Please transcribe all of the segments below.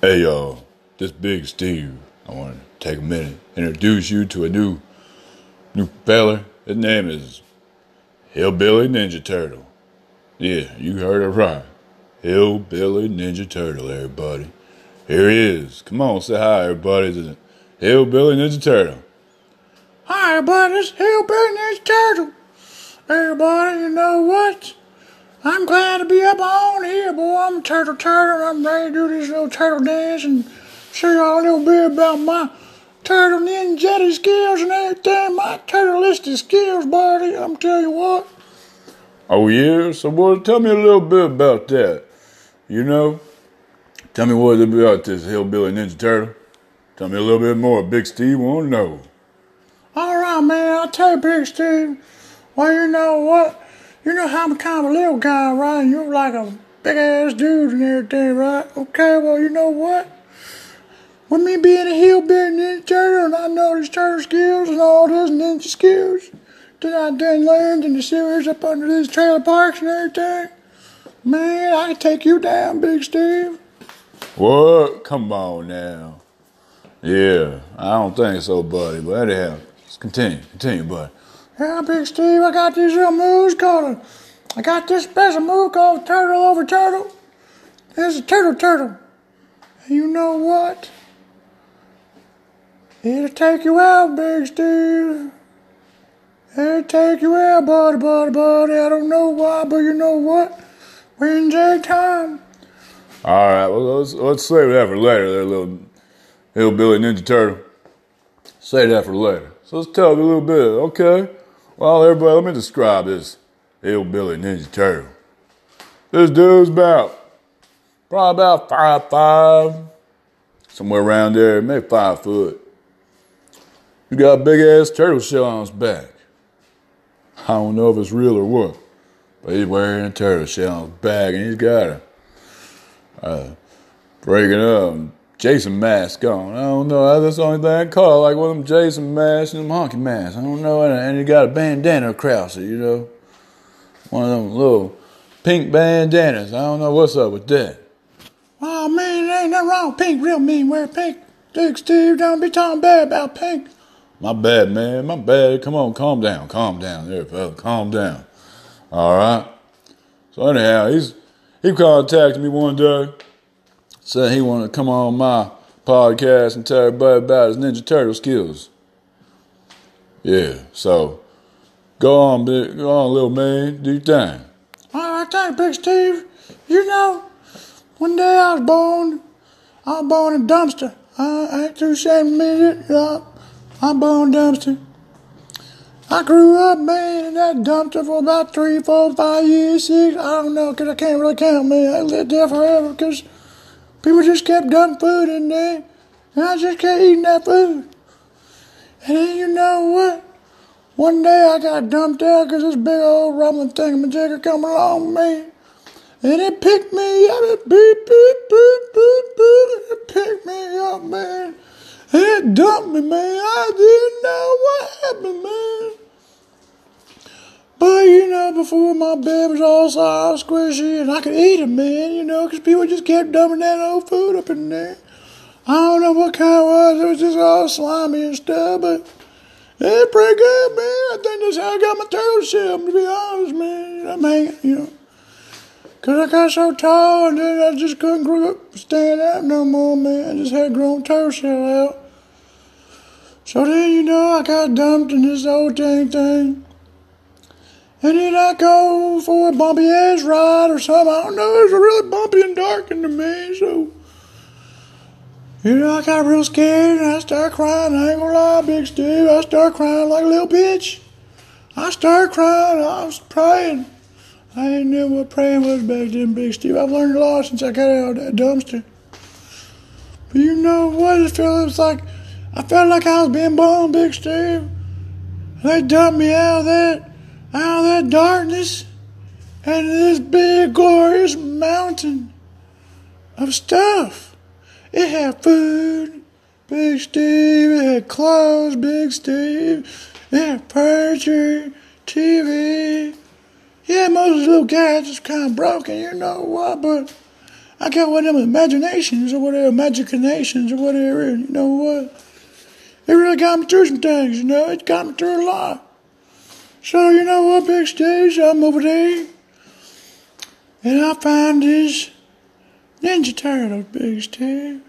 Hey y'all, this Big Steve. I want to take a minute introduce you to a new new fella. His name is Hillbilly Ninja Turtle. Yeah, you heard it right. Hillbilly Ninja Turtle, everybody. Here he is. Come on, say hi, everybody. To Hillbilly Ninja Turtle. Hi, everybody. Is Hillbilly Ninja Turtle. Everybody, you know what? I'm glad to be up on. I'm a turtle turtle. I'm ready to do this little turtle dance and show y'all a little bit about my turtle ninja skills and everything. My turtle turtleistic skills, buddy. I'm tell you what. Oh yeah, so well, tell me a little bit about that. You know, tell me what about this Hillbilly Ninja Turtle. Tell me a little bit more. Big Steve want to know. All right, man. I'll tell you, Big Steve. Well, you know what? You know how I'm kind of a little guy, right? You're like a big ass dudes and everything, right? Okay, well, you know what? With me being a hillbilly ninja turtle and I know these turtle skills and all those ninja skills that I done learned in the sewers up under these trailer parks and everything, man, I can take you down, Big Steve. What? Come on now. Yeah, I don't think so, buddy. But anyhow, let's continue. Continue, buddy. Yeah, Big Steve, I got these little moves called a, I got this special move called turtle over turtle. Is a turtle turtle. And you know what? It'll take you out, Big Steve. It'll take you out, buddy, buddy, buddy. I don't know why, but you know what? J time. All right, well let's let's save that for later. There, little hillbilly ninja turtle. Save that for later. So let's tell you a little bit. Okay. Well, everybody, let me describe this hillbilly ninja turtle. This dude's about probably about five five, somewhere around there, maybe five foot. He got a big ass turtle shell on his back. I don't know if it's real or what, but he's wearing a turtle shell on his back, and he's got a, breaking up Jason mask on. I don't know. That's the only thing I call it, like one of them Jason masks and them honky masks. I don't know. And, and he got a bandana across it, you know. One of them little pink bandanas. I don't know what's up with that. Oh man, there ain't nothing wrong pink. Real mean wear pink. Big Steve, don't be talking bad about pink. My bad, man. My bad. Come on, calm down. Calm down there, fella. Calm down. All right. So anyhow, he's he contacted me one day. Said he wanted to come on my podcast and tell everybody about his Ninja Turtle skills. Yeah, so go on, big, go on, little man, do your thing. All right, thank you, Big Steve. You know, one day I was born, I was born in a dumpster. I ain't too ashamed to admit it. I'm born a dumpster. I grew up, man, in that dumpster for about three, four, five years, six. I don't know, because I can't really count, man. I lived there forever because people just kept dumping food in there. And I just kept eating that food. And then you know what? One day I got dumped out 'cause this big old rumbling thingamajigger come along, man. And it picked me up. It beep, beep, beep, beep, beep. It picked me up, man. And it dumped me, man. I didn't know what happened, man. But, you know, before my bed was all soft, squishy, and I could eat it, man, you know, 'cause people just kept dumping that old food up in there. I don't know what kind it was. It was just all slimy and stuff, but it's pretty good, man. I think that's how I got my turtle shell, to be honest, man. I mean, you know. Cause I got so tall and then I just couldn't grow up, stand up no more, man. I just had grown turtle shell out. So then, you know, I got dumped in this old dang thing. And then I go for a bumpy ass ride or something. I don't know. It was really bumpy and dark into me, so. You know, I got real scared and I started crying. I ain't gonna lie, Big Steve. I started crying like a little bitch. I started crying. I was praying. I didn't know what praying was back then, Big Steve. I've learned a lot since I got out of that dumpster. But you know what? It felt like I felt like I was being born, Big Steve. They dumped me out of that, out of that darkness, and this big glorious mountain of stuff. It had food, Big Steve. It had clothes, Big Steve. It had furniture, TV. Yeah, most of the little gadgets kind of broken, you know what, but I got one of them imaginations or whatever, imaginations or whatever. You know what? It really got me through some things, you know. It got me through a lot. So, you know what, Big Steve? I'm over there. And I find this Ninja Turtle, Big Steve.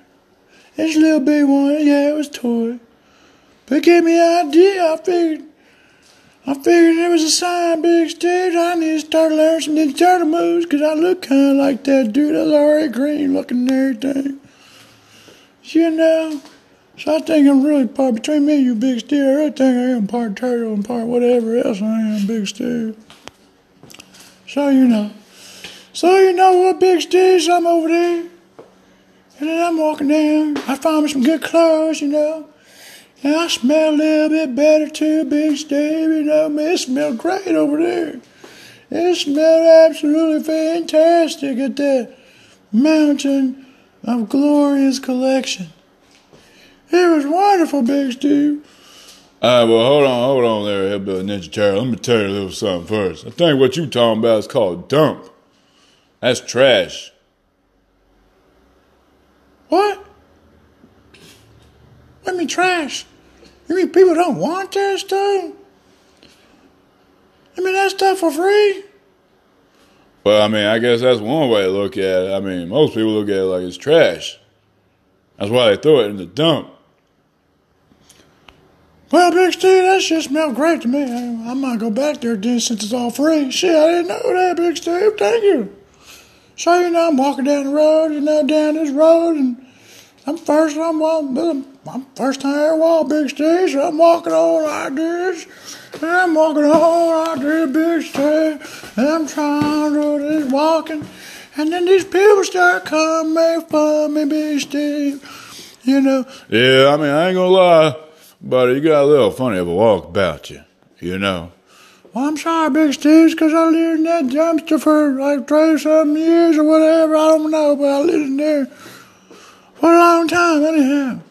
This little big one, yeah, it was toy. But it gave me an idea. I figured, I figured it was a sign, Big Steve. I need to start learning some Ninja Turtle moves because I look kind of like that dude. Was already green looking and everything. You know. So I think I'm really part between me and you, Big Steve. I think I am part turtle and part whatever else I am, Big Steve. So you know. So you know what, Big Steve? I'm over there. And then I'm walking down. I find me some good clothes, you know. And I smell a little bit better too, Big Steve. You know, man, it smells great over there. It smelled absolutely fantastic at that mountain of glorious collection. It was wonderful, Big Steve. All right, well, hold on, hold on there, Hillbilly Ninja Turtle. Let me tell you a little something first. I think what you talking about is called dump. That's trash. What? What mean trash? You mean people don't want that stuff? I mean that stuff for free? Well, I mean, I guess that's one way to look at it. I mean, most people look at it like it's trash. That's why they throw it in the dump. Well, Big Steve, that shit smelled great to me. I, I might go back there then since it's all free. Shit, I didn't know that, Big Steve. Thank you. So, you know, I'm walking down the road, you know, down this road, and I'm first, I'm walking, I'm first time I ever walk, Big Steve, so I'm walking on like this, and I'm walking on like this, Big Steve, and I'm trying to do this walking, and then these people start coming for me, Big Steve, you know. Yeah, I mean, I ain't gonna lie, but you got a little funny of a walk about you, you know. I'm sorry, Big Steve, because I lived in that dumpster for like 30 something years or whatever. I don't know, but I lived in there for a long time, anyhow.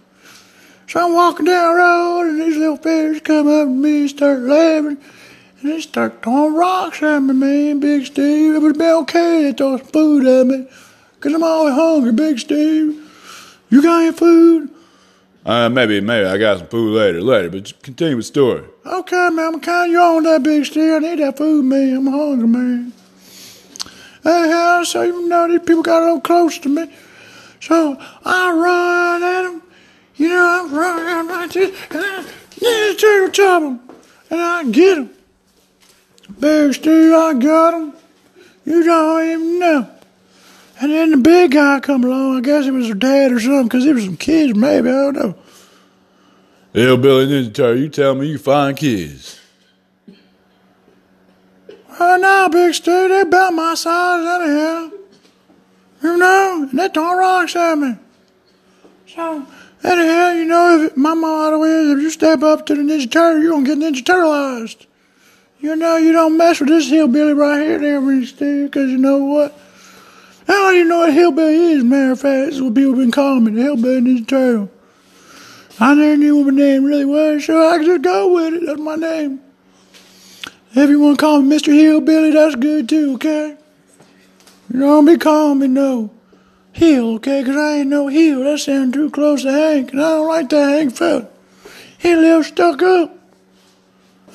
So I'm walking down the road, and these little fish come up to me and start laughing. And they start throwing rocks at me, man, Big Steve. It would be okay to throw some food at me, because I'm always hungry, Big Steve. You got any food? Uh, maybe, maybe I got some food later, later, but continue with the story. Okay, man, I'm kind of you on that Big Steve. I need that food, man. I'm hungry, man. Anyhow, so you know these people got a little close to me. So I run at them. You know, I'm running right there, and I need to top them. And I get them. Big Steve, I got them. You don't even know. And then the big guy come along. I guess it was her dad or something, because there was some kids, maybe. I don't know. Hillbilly Ninja Turtle, you tell me you find kids. Oh, no, Big Steve, they about my size anyhow. You know, and they throwing rocks at me. So, anyhow, you know, if my motto is if you step up to the Ninja Turtle, you're going to get Ninja Turtleized. You know, you don't mess with this hillbilly right here, there, Big Steve, because you know what? I don't even know what hillbilly is, matter of fact. This is what people been calling me, the hillbilly Ninja Turtle. I never knew what my name really was, so I just go with it. That's my name. If you want to call me Mr. Hillbilly, that's good too, okay? You don't be calling me no Hill, okay? Because I ain't no Hill. That sounds too close to Hank, and I don't like that Hank fella. He a little stuck up.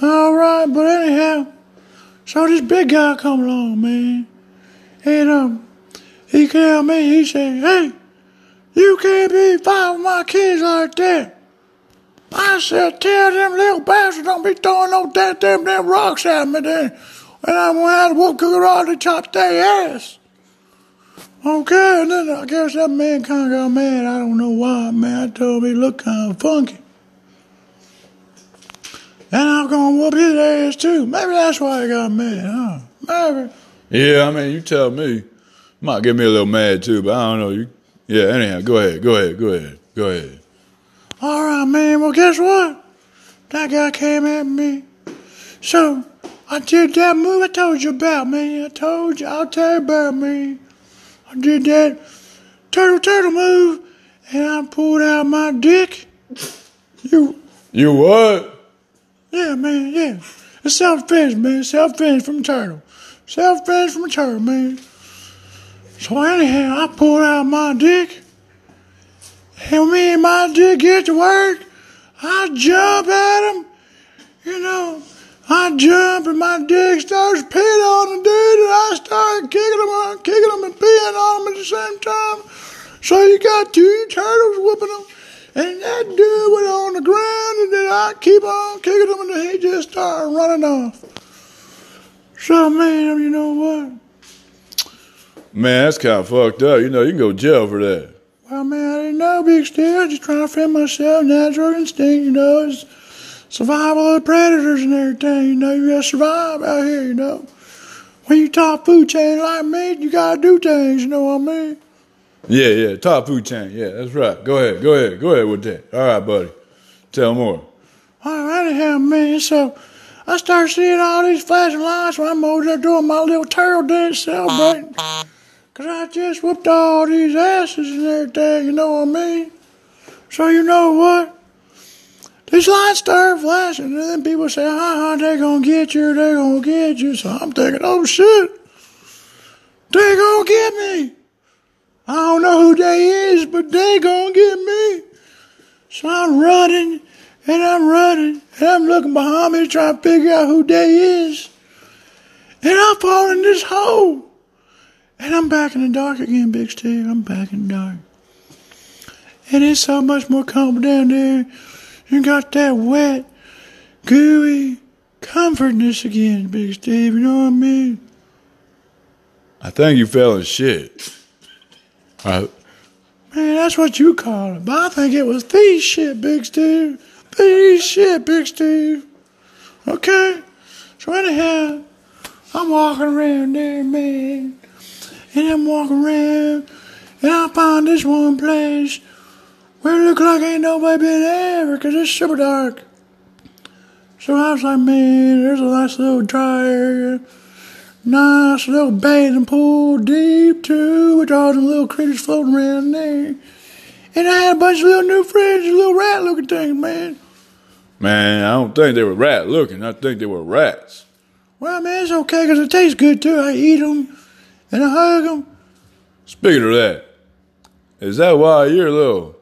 All right, but anyhow, so this big guy come along, man. And, um, he came me, he said, hey, you can't be fighting my kids like that. I said, tell them little bastards don't be throwing no damn, damn, damn rocks at me then. And I'm gonna have to whoop chop their ass. Okay, and then I guess that man kind of got mad. I don't know why, man. I told him he looked kind of funky. And I'm gonna whoop his ass too. Maybe that's why he got mad, huh? Maybe. Yeah, I mean, you tell me. Might get me a little mad too, but I don't know. You, yeah. Anyhow, go ahead, go ahead, go ahead, go ahead. All right, man. Well, guess what? That guy came at me. So I did that move I told you about, man. I told you. I'll tell you about me. I did that turtle turtle move, and I pulled out my dick. You, You what? yeah, man, yeah. It's self defense, man. Self defense from turtle. Self defense from turtle, man. So anyhow, I pulled out my dick. And me and my dick get to work. I jump at him. You know, I jump and my dick starts peeing on the dude and I start kicking him on, uh, kicking him and peeing on him at the same time. So you got two turtles whooping him. And that dude went on the ground and then I keep on kicking him and he just started running off. So man, you know what? Man, that's kind of fucked up. You know, you can go to jail for that. Well, man, I didn't know, Big Steve. I just trying to defend myself, natural instinct, you know. It's survival of the predators and everything, you know. You gotta survive out here, you know. When you top food chain like me, you gotta do things, you know what I mean? Yeah, yeah, top food chain. Yeah, that's right. Go ahead, go ahead, go ahead with that. All right, buddy. Tell more. All right, anyhow, man, so I start seeing all these flashing lights when I'm over there doing my little turtle dance celebrating. Cause I just whooped all these asses and everything, you know what I mean? So you know what? These lights start flashing and then people say, ha ha, they gonna get you, they gonna get you. So I'm thinking, oh shit, they gonna get me. I don't know who they is, but they gonna get me. So I'm running and I'm running and I'm looking behind me trying to figure out who they is. And I fall in this hole. And I'm back in the dark again, Big Steve. I'm back in the dark. And it's so much more comfortable down there. You got that wet, gooey comfortness again, Big Steve. You know what I mean? I think you fell in shit. Right. Man, that's what you call it. But I think it was the shit, Big Steve. The shit, Big Steve. Okay? So anyhow, I'm walking around there, man. And I'm walking around, and I find this one place where it looks like ain't nobody been there because it's super dark. So I was like, man, there's a nice little dry area. Nice little bathing pool, deep too, with all the little critters floating around there. And I had a bunch of little new friends, little rat looking things, man. Man, I don't think they were rat looking. I think they were rats. Well, man, it's okay because it tastes good too. I eat them and I hug them. Speaking of that, is that why your little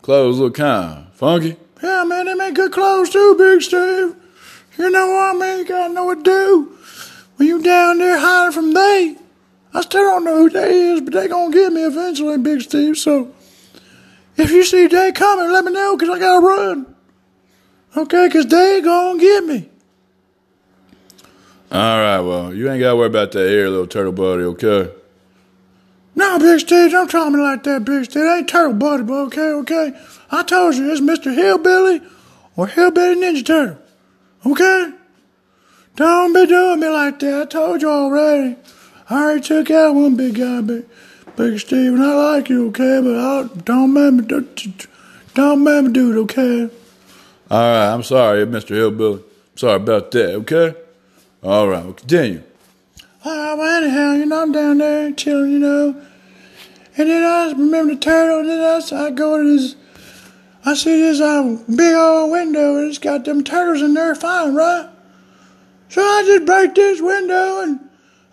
clothes look kind of funky? Yeah, man, they make good clothes too, Big Steve. You know what I mean? You gotta know what to do. When you down there hiding from they, I still don't know who they is, but they gonna get me eventually, Big Steve. So if you see they coming, let me know, cause I gotta run. Okay, cause they gonna get me. All right, well, you ain't got to worry about that here, little turtle buddy, okay? No, Big Steve, don't to me like that, Big Steve. Ain't turtle buddy, but okay, okay? I told you, it's Mr. Hillbilly or Hillbilly Ninja Turtle. Okay? Don't be doing me like that. I told you already. I already took out one big guy, Big, big Steve, and I like you, okay? But I don't make me do, don't make me do okay? All right, I'm sorry, Mr. Hillbilly. Sorry about that, okay? All right, we'll continue. Right, well, anyhow, you know, I'm down there chilling, you know. And then I remember the turtle, and then I, I go to this, I see this uh, big old window, and it's got them turtles in there fine, right? So I just break this window, and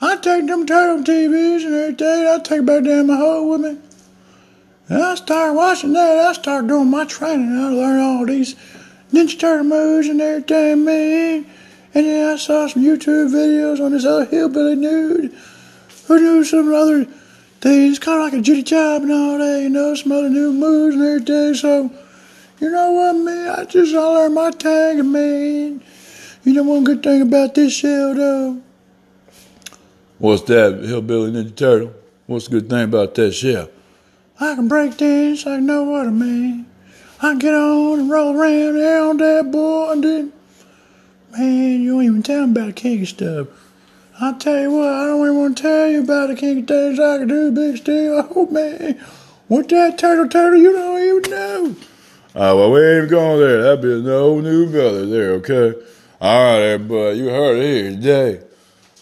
I take them turtle TVs and everything, I take back down my hole with me. And I start watching that, I start doing my training, I learn all these Ninja Turtle moves and everything, man. And then I saw some YouTube videos on this other hillbilly dude who knew some other things, kind of like a Judy Job and all that, you know, some other new moves and everything. So, you know what, man? I just I learned my tag, man. You know one good thing about this show, though? What's that, Hillbilly Ninja Turtle? What's the good thing about that shell? I can break dance like no other, man. I mean. I can get on and roll around there on that boy and then Man, you don't even tell me about the kinky stuff. I tell you what, I don't even want to tell you about the kinky things I can do, Big Steve. Oh man, what that turtle turtle you don't even know. Uh, well, we ain't even going there. That'd be no new brother there, okay? All right, everybody, you heard it here today.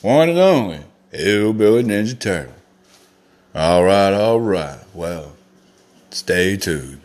One and only, Hillbilly Ninja Turtle. All right, all right. Well, stay tuned.